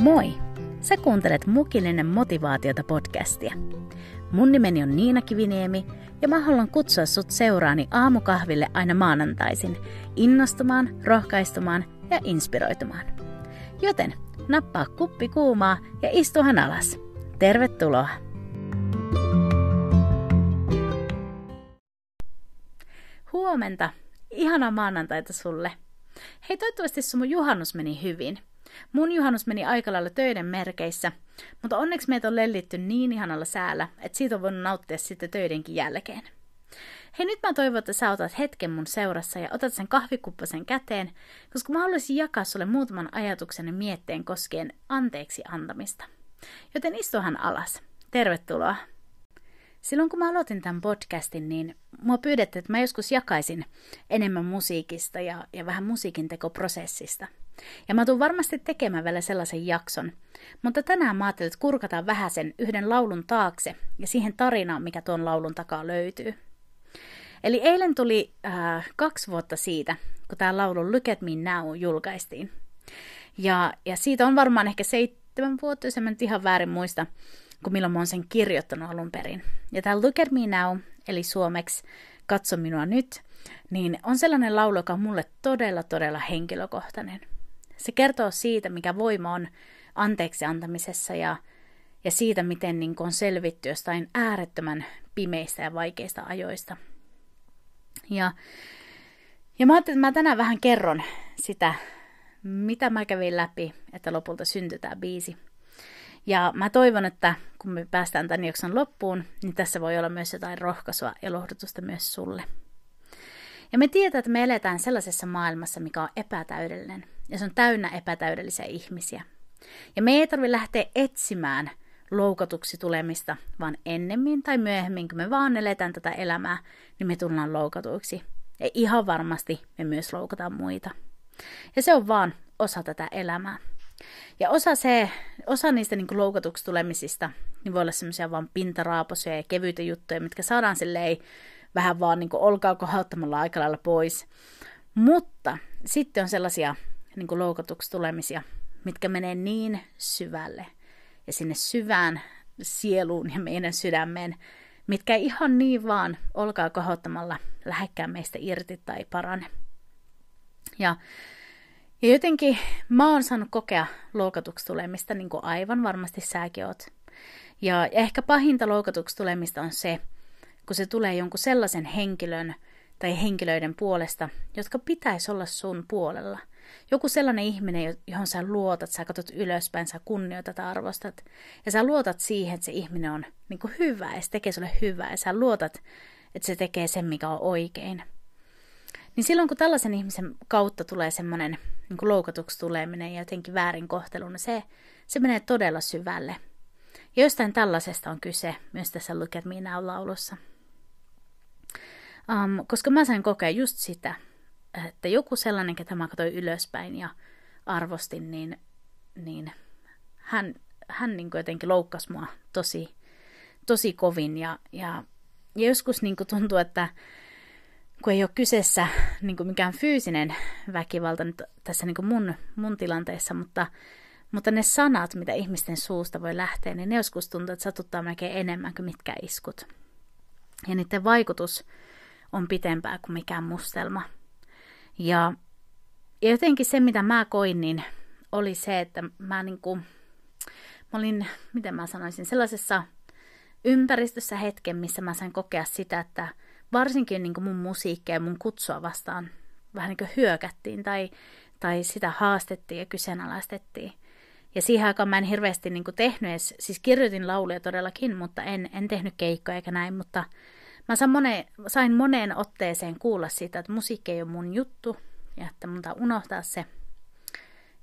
Moi! Sä kuuntelet Mukillinen motivaatiota podcastia. Mun nimeni on Niina Kiviniemi ja mä haluan kutsua sut seuraani aamukahville aina maanantaisin innostumaan, rohkaistumaan ja inspiroitumaan. Joten nappaa kuppi kuumaa ja istuhan alas. Tervetuloa! Huomenta! Ihana maanantaita sulle! Hei, toivottavasti sun juhannus meni hyvin – Mun juhannus meni aika lailla töiden merkeissä, mutta onneksi meitä on lellitty niin ihanalla säällä, että siitä on voinut nauttia sitten töidenkin jälkeen. Hei, nyt mä toivon, että sä otat hetken mun seurassa ja otat sen kahvikuppasen käteen, koska mä haluaisin jakaa sulle muutaman ajatuksen ja mietteen koskien anteeksi antamista. Joten istuhan alas. Tervetuloa! Silloin kun mä aloitin tämän podcastin, niin mua pyydettiin, että mä joskus jakaisin enemmän musiikista ja, ja vähän musiikin tekoprosessista. Ja mä tuun varmasti tekemään vielä sellaisen jakson. Mutta tänään mä ajattelin, että kurkataan vähän sen yhden laulun taakse ja siihen tarinaan, mikä tuon laulun takaa löytyy. Eli eilen tuli äh, kaksi vuotta siitä, kun tämä laulu Look at Me Now julkaistiin. Ja, ja siitä on varmaan ehkä seitsemän vuotta, jos en mä nyt ihan väärin muista, kuin milloin mä oon sen kirjoittanut alun perin. Ja tämä Look at Me Now, eli suomeksi Katso minua nyt, niin on sellainen laulu, joka on mulle todella, todella henkilökohtainen. Se kertoo siitä, mikä voima on anteeksi antamisessa ja, ja siitä, miten niin on selvitty jostain äärettömän pimeistä ja vaikeista ajoista. Ja, ja mä ajattelin, että mä tänään vähän kerron sitä, mitä mä kävin läpi, että lopulta syntyi tämä biisi. Ja mä toivon, että kun me päästään tämän jakson loppuun, niin tässä voi olla myös jotain rohkaisua ja lohdutusta myös sulle. Ja me tiedetään, että me eletään sellaisessa maailmassa, mikä on epätäydellinen. Ja se on täynnä epätäydellisiä ihmisiä. Ja me ei tarvitse lähteä etsimään loukatuksi tulemista, vaan ennemmin tai myöhemmin, kun me vaan eletään tätä elämää, niin me tullaan loukatuiksi. Ja ihan varmasti me myös loukataan muita. Ja se on vaan osa tätä elämää. Ja osa, se, osa niistä niin loukatuksi tulemisista niin voi olla semmoisia vaan pintaraaposia ja kevyitä juttuja, mitkä saadaan silleen vähän vaan niin olkaa kohauttamalla aika lailla pois. Mutta sitten on sellaisia niin loukatuksi tulemisia, mitkä menee niin syvälle ja sinne syvään sieluun ja meidän sydämeen, mitkä ei ihan niin vaan olkaa kohottamalla lähekkään meistä irti tai parane. Ja ja jotenkin mä oon saanut kokea loukatuksi tulemista, niin kuin aivan varmasti säkin oot. Ja ehkä pahinta loukatuksi tulemista on se, kun se tulee jonkun sellaisen henkilön tai henkilöiden puolesta, jotka pitäisi olla sun puolella. Joku sellainen ihminen, johon sä luotat, sä katsot ylöspäin, sä kunnioitat arvostat. Ja sä luotat siihen, että se ihminen on niin kuin hyvä ja se tekee sulle hyvää. Ja sä luotat, että se tekee sen, mikä on oikein. Niin silloin, kun tällaisen ihmisen kautta tulee semmoinen niin loukatuksi tuleminen ja jotenkin väärinkohtelu, niin se, se menee todella syvälle. Ja jostain tällaisesta on kyse myös tässä Look at Me Now-laulussa. Um, koska mä sain kokea just sitä, että joku sellainen, ketä mä katsoin ylöspäin ja arvostin, niin, niin hän, hän niin jotenkin loukkasi mua tosi, tosi kovin. Ja, ja, ja joskus niin tuntuu, että kun ei ole kyseessä niin kuin mikään fyysinen väkivalta nyt tässä niin kuin mun, mun tilanteessa, mutta, mutta ne sanat, mitä ihmisten suusta voi lähteä, niin ne joskus tuntuu, että satuttaa melkein enemmän kuin mitkä iskut. Ja niiden vaikutus on pitempää kuin mikään mustelma. Ja, ja jotenkin se, mitä mä koin, niin oli se, että mä, niin kuin, mä olin, miten mä sanoisin, sellaisessa ympäristössä hetken, missä mä sain kokea sitä, että varsinkin niin mun musiikkia ja mun kutsua vastaan vähän niin kuin hyökättiin tai, tai sitä haastettiin ja kyseenalaistettiin. Ja siihen aikaan mä en hirveästi niin tehnyt edes, siis kirjoitin lauluja todellakin, mutta en, en tehnyt keikkoja eikä näin, mutta mä sain, moneen, sain moneen otteeseen kuulla siitä, että musiikki ei ole mun juttu ja että mun unohtaa se.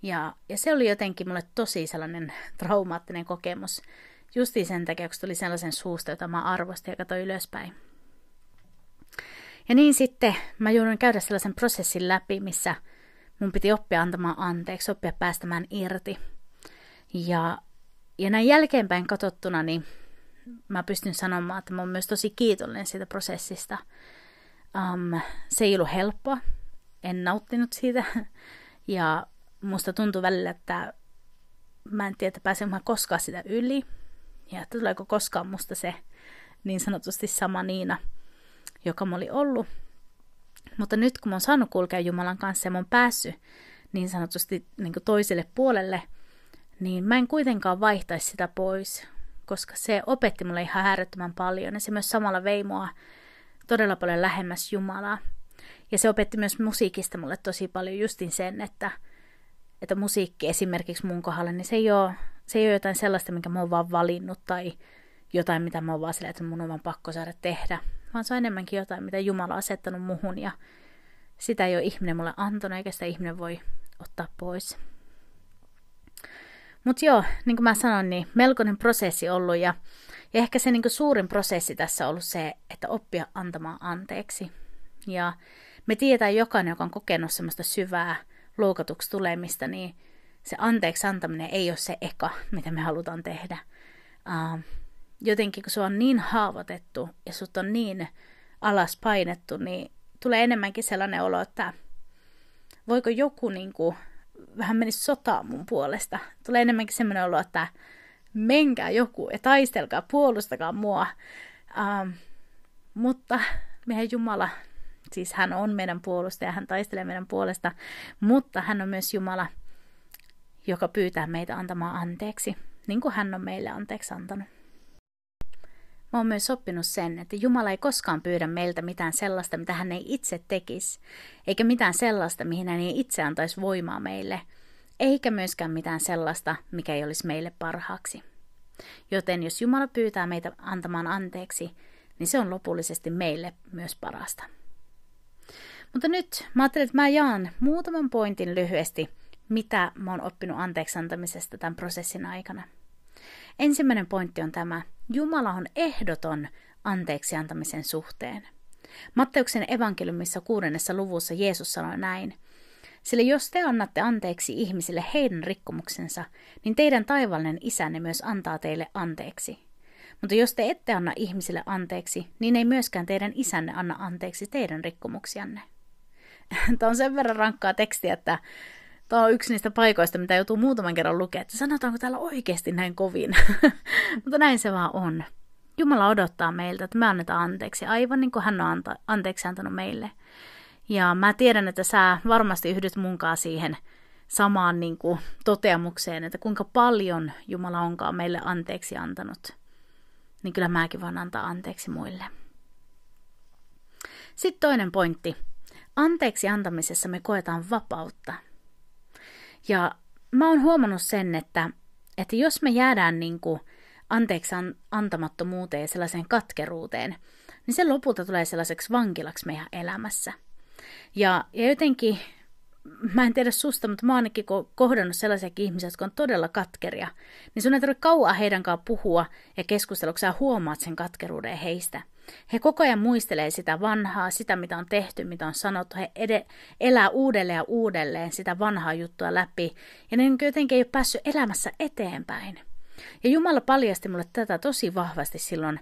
Ja, ja se oli jotenkin mulle tosi sellainen traumaattinen kokemus, justiin sen takia, kun tuli sellaisen suusta, jota mä arvostin ja katsoin ylöspäin. Ja niin sitten mä joudun käydä sellaisen prosessin läpi, missä mun piti oppia antamaan anteeksi, oppia päästämään irti. Ja, ja näin jälkeenpäin katsottuna, niin mä pystyn sanomaan, että mä oon myös tosi kiitollinen siitä prosessista. Um, se ei ollut helppoa, en nauttinut siitä. Ja musta tuntui välillä, että mä en tiedä, että pääsen mä koskaan sitä yli. Ja että tuleeko koskaan musta se niin sanotusti sama Niina, joka mä oli ollut. Mutta nyt kun mä oon saanut kulkea Jumalan kanssa ja mä oon päässyt niin sanotusti niin toiselle puolelle, niin mä en kuitenkaan vaihtaisi sitä pois, koska se opetti mulle ihan äärettömän paljon ja se myös samalla vei mua todella paljon lähemmäs Jumalaa. Ja se opetti myös musiikista mulle tosi paljon justin sen, että, että musiikki esimerkiksi mun kohdalla, niin se ei, ole, se ei ole jotain sellaista, minkä mä oon vaan valinnut tai jotain, mitä mä oon vaan sillä, että mun on vaan pakko saada tehdä, vaan se on enemmänkin jotain, mitä Jumala on asettanut muhun ja sitä ei ole ihminen mulle antanut, eikä sitä ihminen voi ottaa pois. Mutta joo, niin kuin mä sanoin, niin melkoinen prosessi ollut ja, ja ehkä se niin suurin prosessi tässä on ollut se, että oppia antamaan anteeksi. Ja me tiedetään jokainen, joka on kokenut semmoista syvää loukatuksi tulemista, niin se anteeksi antaminen ei ole se eka, mitä me halutaan tehdä. Uh, jotenkin kun se on niin haavoitettu ja sut on niin alas painettu, niin tulee enemmänkin sellainen olo, että voiko joku niin kuin, vähän menisi sotaan mun puolesta. Tulee enemmänkin sellainen olo, että menkää joku ja taistelkaa, puolustakaa mua. Uh, mutta meidän Jumala Siis hän on meidän puolustaja, hän taistelee meidän puolesta, mutta hän on myös Jumala, joka pyytää meitä antamaan anteeksi, niin kuin hän on meille anteeksi antanut. Mä oon myös oppinut sen, että Jumala ei koskaan pyydä meiltä mitään sellaista, mitä hän ei itse tekisi, eikä mitään sellaista, mihin hän ei itse antaisi voimaa meille, eikä myöskään mitään sellaista, mikä ei olisi meille parhaaksi. Joten jos Jumala pyytää meitä antamaan anteeksi, niin se on lopullisesti meille myös parasta. Mutta nyt mä ajattelin, että mä jaan muutaman pointin lyhyesti, mitä mä oon oppinut anteeksi antamisesta tämän prosessin aikana. Ensimmäinen pointti on tämä. Jumala on ehdoton anteeksi antamisen suhteen. Matteuksen evankeliumissa kuudennessa luvussa Jeesus sanoi näin. Sillä jos te annatte anteeksi ihmisille heidän rikkomuksensa, niin teidän taivallinen isänne myös antaa teille anteeksi. Mutta jos te ette anna ihmisille anteeksi, niin ei myöskään teidän isänne anna anteeksi teidän rikkomuksianne. Tämä on sen verran rankkaa tekstiä, että tämä on yksi niistä paikoista, mitä joutuu muutaman kerran lukemaan, että sanotaanko täällä oikeasti näin kovin. Mutta näin se vaan on. Jumala odottaa meiltä, että me annetaan anteeksi, aivan niin kuin hän on anta- anteeksi antanut meille. Ja mä tiedän, että sä varmasti yhdyt munkaan siihen samaan niin kuin, toteamukseen, että kuinka paljon Jumala onkaan meille anteeksi antanut. Niin kyllä mäkin voin antaa anteeksi muille. Sitten toinen pointti. Anteeksi antamisessa me koetaan vapautta. Ja mä oon huomannut sen, että, että jos me jäädään niin kuin anteeksi antamattomuuteen ja sellaiseen katkeruuteen, niin se lopulta tulee sellaiseksi vankilaksi meidän elämässä. Ja, ja jotenkin, mä en tiedä susta, mutta mä oon ainakin kohdannut sellaisia ihmisiä, jotka on todella katkeria, niin sun ei tarvitse kauan heidän kanssa puhua ja keskustella, kun sä huomaat sen katkeruuden heistä – he koko ajan muistelee sitä vanhaa, sitä mitä on tehty, mitä on sanottu. He ed- elää uudelleen ja uudelleen sitä vanhaa juttua läpi. Ja ne jotenkin ei ole päässyt elämässä eteenpäin. Ja Jumala paljasti mulle tätä tosi vahvasti silloin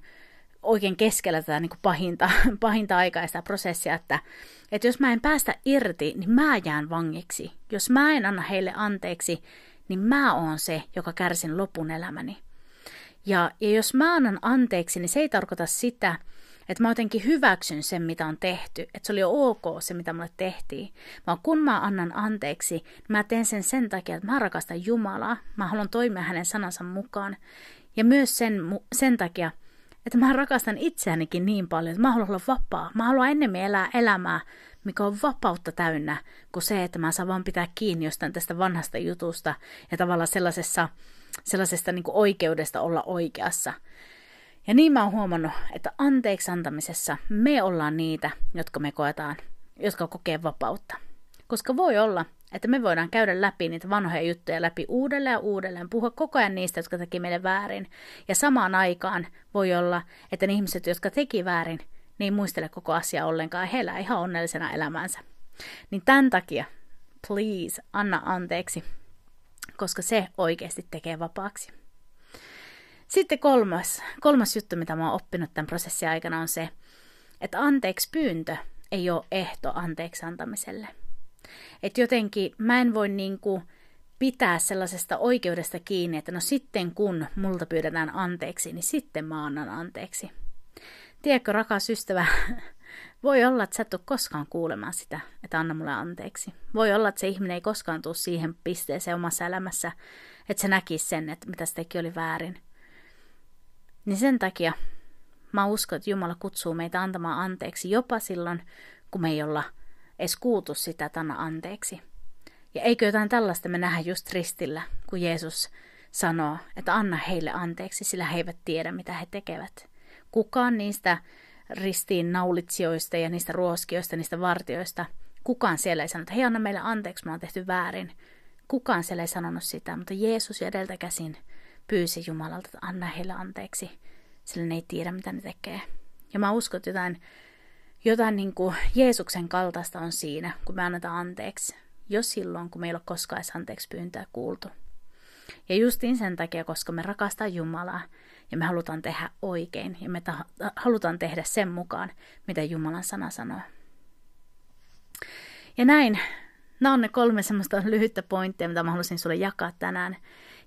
oikein keskellä tätä niin kuin pahinta, pahinta aikaa ja sitä prosessia, että, että jos mä en päästä irti, niin mä jään vangiksi. Jos mä en anna heille anteeksi, niin mä oon se, joka kärsin lopun elämäni. Ja, ja jos mä annan anteeksi, niin se ei tarkoita sitä, että mä jotenkin hyväksyn sen, mitä on tehty. Että se oli jo ok se, mitä mulle tehtiin. Vaan kun mä annan anteeksi, niin mä teen sen sen takia, että mä rakastan Jumalaa. Mä haluan toimia hänen sanansa mukaan. Ja myös sen, sen takia, että mä rakastan itseänikin niin paljon, että mä haluan olla vapaa. Mä haluan ennemmin elää elämää, mikä on vapautta täynnä, kuin se, että mä saan vaan pitää kiinni jostain tästä vanhasta jutusta ja tavallaan sellaisessa, sellaisesta niin oikeudesta olla oikeassa. Ja niin mä oon huomannut, että anteeksi antamisessa me ollaan niitä, jotka me koetaan, jotka kokee vapautta. Koska voi olla, että me voidaan käydä läpi niitä vanhoja juttuja läpi uudelleen ja uudelleen, puhua koko ajan niistä, jotka teki meille väärin. Ja samaan aikaan voi olla, että ne ihmiset, jotka teki väärin, niin ei muistele koko asiaa ollenkaan, he elää ihan onnellisena elämäänsä. Niin tämän takia, please, anna anteeksi, koska se oikeasti tekee vapaaksi. Sitten kolmas, kolmas juttu, mitä mä oon oppinut tämän prosessin aikana on se, että anteeksi pyyntö ei ole ehto anteeksi antamiselle. Että jotenkin mä en voi niinku pitää sellaisesta oikeudesta kiinni, että no sitten kun multa pyydetään anteeksi, niin sitten mä annan anteeksi. Tiedätkö, rakas ystävä, voi olla, että sä et ole koskaan kuulemaan sitä, että anna mulle anteeksi. Voi olla, että se ihminen ei koskaan tule siihen pisteeseen omassa elämässä, että se näkisi sen, että mitä se teki oli väärin. Niin sen takia mä uskon, että Jumala kutsuu meitä antamaan anteeksi jopa silloin, kun me ei olla edes kuultu sitä, että anna anteeksi. Ja eikö jotain tällaista me nähdä just ristillä, kun Jeesus sanoo, että anna heille anteeksi, sillä he eivät tiedä, mitä he tekevät. Kukaan niistä ristiin naulitsijoista ja niistä ruoskioista, niistä vartioista, kukaan siellä ei sanonut, että hei anna meille anteeksi, me on tehty väärin. Kukaan siellä ei sanonut sitä, mutta Jeesus edeltä käsin pyysi Jumalalta, että anna heille anteeksi, sillä ne ei tiedä, mitä ne tekee. Ja mä uskon, että jotain, jotain niin kuin Jeesuksen kaltaista on siinä, kun me annetaan anteeksi, jo silloin, kun meillä ei ole koskaan edes anteeksi pyyntöä kuultu. Ja justiin sen takia, koska me rakastaa Jumalaa ja me halutaan tehdä oikein ja me ta- halutaan tehdä sen mukaan, mitä Jumalan sana sanoo. Ja näin, nämä on ne kolme semmoista lyhyttä pointtia, mitä mä halusin sulle jakaa tänään.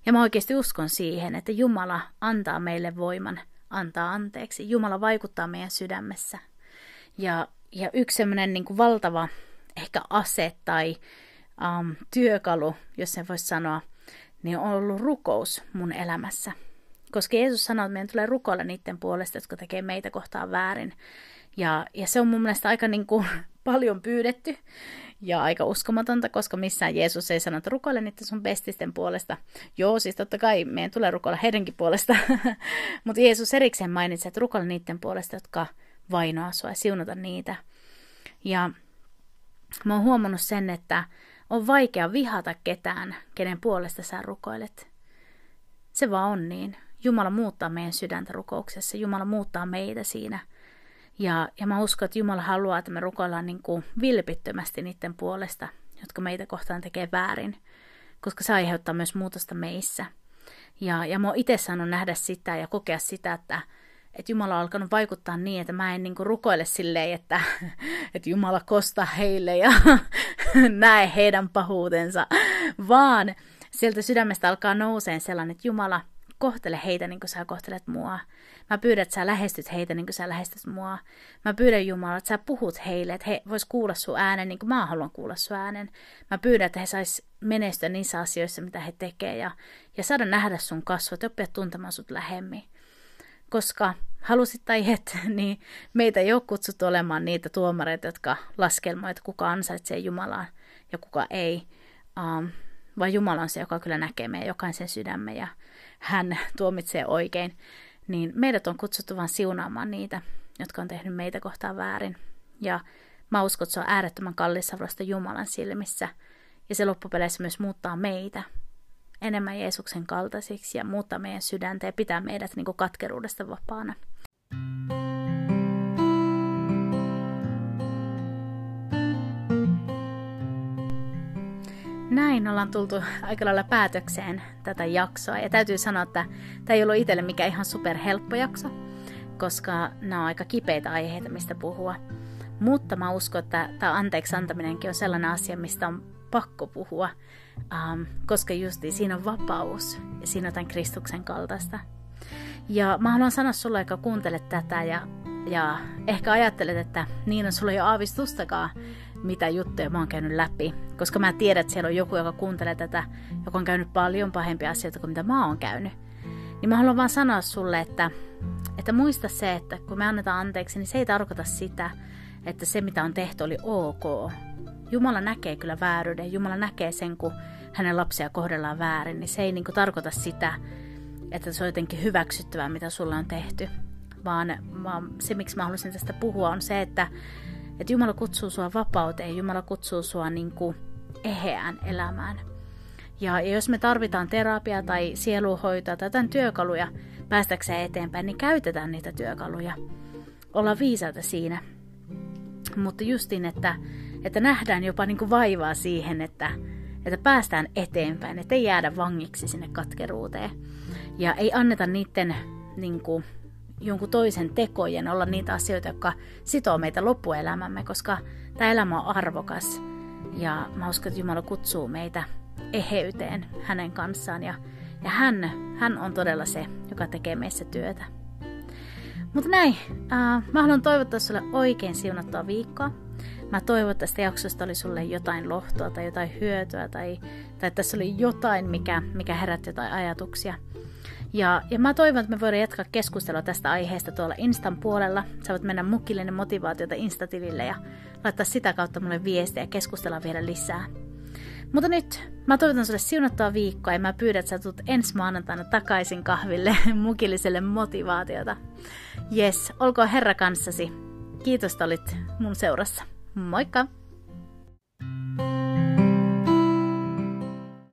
Ja mä oikeasti uskon siihen, että Jumala antaa meille voiman antaa anteeksi. Jumala vaikuttaa meidän sydämessä. Ja, ja yksi semmoinen niin valtava ehkä ase tai um, työkalu, jos sen voisi sanoa, niin on ollut rukous mun elämässä. Koska Jeesus sanoi, että meidän tulee rukoilla niiden puolesta, jotka tekee meitä kohtaan väärin. Ja, ja se on mun mielestä aika niin kuin, paljon pyydetty ja aika uskomatonta, koska missään Jeesus ei sano, että rukoile niiden sun bestisten puolesta. Joo, siis totta kai meidän tulee rukoilla heidänkin puolesta, mutta Jeesus erikseen mainitsi, että rukoile niiden puolesta, jotka vainoa sua ja siunata niitä. Ja mä oon huomannut sen, että on vaikea vihata ketään, kenen puolesta sä rukoilet. Se vaan on niin. Jumala muuttaa meidän sydäntä rukouksessa. Jumala muuttaa meitä siinä. Ja, ja mä uskon, että Jumala haluaa, että me rukoillaan niin kuin vilpittömästi niiden puolesta, jotka meitä kohtaan tekee väärin, koska se aiheuttaa myös muutosta meissä. Ja, ja mä oon itse saanut nähdä sitä ja kokea sitä, että, että Jumala on alkanut vaikuttaa niin, että mä en niin rukoile silleen, että, että Jumala kosta heille ja näe heidän pahuutensa, vaan sieltä sydämestä alkaa nouseen sellainen, että Jumala, kohtele heitä niin kuin sä kohtelet mua. Mä pyydän, että sä lähestyt heitä niin kuin sä lähestyt mua. Mä pyydän Jumala, että sä puhut heille, että he vois kuulla sun äänen niin kuin mä haluan kuulla sun äänen. Mä pyydän, että he sais menestyä niissä asioissa, mitä he tekee ja, ja saada nähdä sun kasvot oppia tuntemaan sut lähemmin koska halusit tai et, niin meitä ei ole kutsuttu olemaan niitä tuomareita, jotka laskelmoivat, että kuka ansaitsee Jumalaa ja kuka ei, um, vaan Jumala on se, joka kyllä näkee meidän jokaisen sydämme ja hän tuomitsee oikein. Niin meidät on kutsuttu vain siunaamaan niitä, jotka on tehnyt meitä kohtaan väärin. Ja mä uskon, että se on äärettömän kallis Jumalan silmissä. Ja se loppupeleissä myös muuttaa meitä enemmän Jeesuksen kaltaisiksi ja muuttaa meidän sydäntä ja pitää meidät niin kuin katkeruudesta vapaana. Näin ollaan tultu aika lailla päätökseen tätä jaksoa. Ja täytyy sanoa, että tämä ei ollut itselle mikään ihan superhelppo jakso, koska nämä on aika kipeitä aiheita, mistä puhua. Mutta mä uskon, että tämä anteeksi antaminenkin on sellainen asia, mistä on pakko puhua um, koska justi siinä on vapaus ja siinä on tämän Kristuksen kaltaista. Ja mä haluan sanoa sulle, joka kuuntelet tätä ja, ja ehkä ajattelet, että niin on sulla jo aavistustakaan, mitä juttuja mä oon käynyt läpi. Koska mä tiedän, että siellä on joku, joka kuuntelee tätä, joka on käynyt paljon pahempia asioita kuin mitä mä oon käynyt. Niin mä haluan vaan sanoa sulle, että, että muista se, että kun me annetaan anteeksi, niin se ei tarkoita sitä, että se mitä on tehty oli ok, Jumala näkee kyllä vääryyden, Jumala näkee sen, kun hänen lapsia kohdellaan väärin, niin se ei niin kuin tarkoita sitä, että se on jotenkin hyväksyttävää, mitä sulla on tehty. Vaan, vaan se, miksi mä haluaisin tästä puhua, on se, että, että Jumala kutsuu sua vapauteen, Jumala kutsuu sua niin kuin eheään elämään. Ja, ja jos me tarvitaan terapiaa tai sieluhoitoa tai jotain työkaluja päästäkseen eteenpäin, niin käytetään niitä työkaluja. Olla viisaita siinä. Mutta justin, että että nähdään jopa niin kuin vaivaa siihen, että, että päästään eteenpäin, että ei jäädä vangiksi sinne katkeruuteen. Ja ei anneta niiden niin kuin, jonkun toisen tekojen olla niitä asioita, jotka sitoo meitä loppuelämämme, koska tämä elämä on arvokas. Ja mä uskon, että Jumala kutsuu meitä eheyteen hänen kanssaan ja, ja hän, hän on todella se, joka tekee meissä työtä. Mutta näin, äh, mä haluan toivottaa sulle oikein siunattua viikkoa. Mä toivon, että tästä jaksosta oli sulle jotain lohtoa tai jotain hyötyä tai, tai että tässä oli jotain, mikä, mikä herätti jotain ajatuksia. Ja, ja mä toivon, että me voidaan jatkaa keskustelua tästä aiheesta tuolla Instan puolella. Sä voit mennä mukillinen motivaatiota Instatilille ja laittaa sitä kautta mulle viestiä ja keskustella vielä lisää. Mutta nyt mä toivotan sulle siunattua viikkoa ja mä pyydän, että sä tulet ensi maanantaina takaisin kahville mukilliselle motivaatiota. Yes, olkoon Herra kanssasi. Kiitos, että olit mun seurassa. Moikka!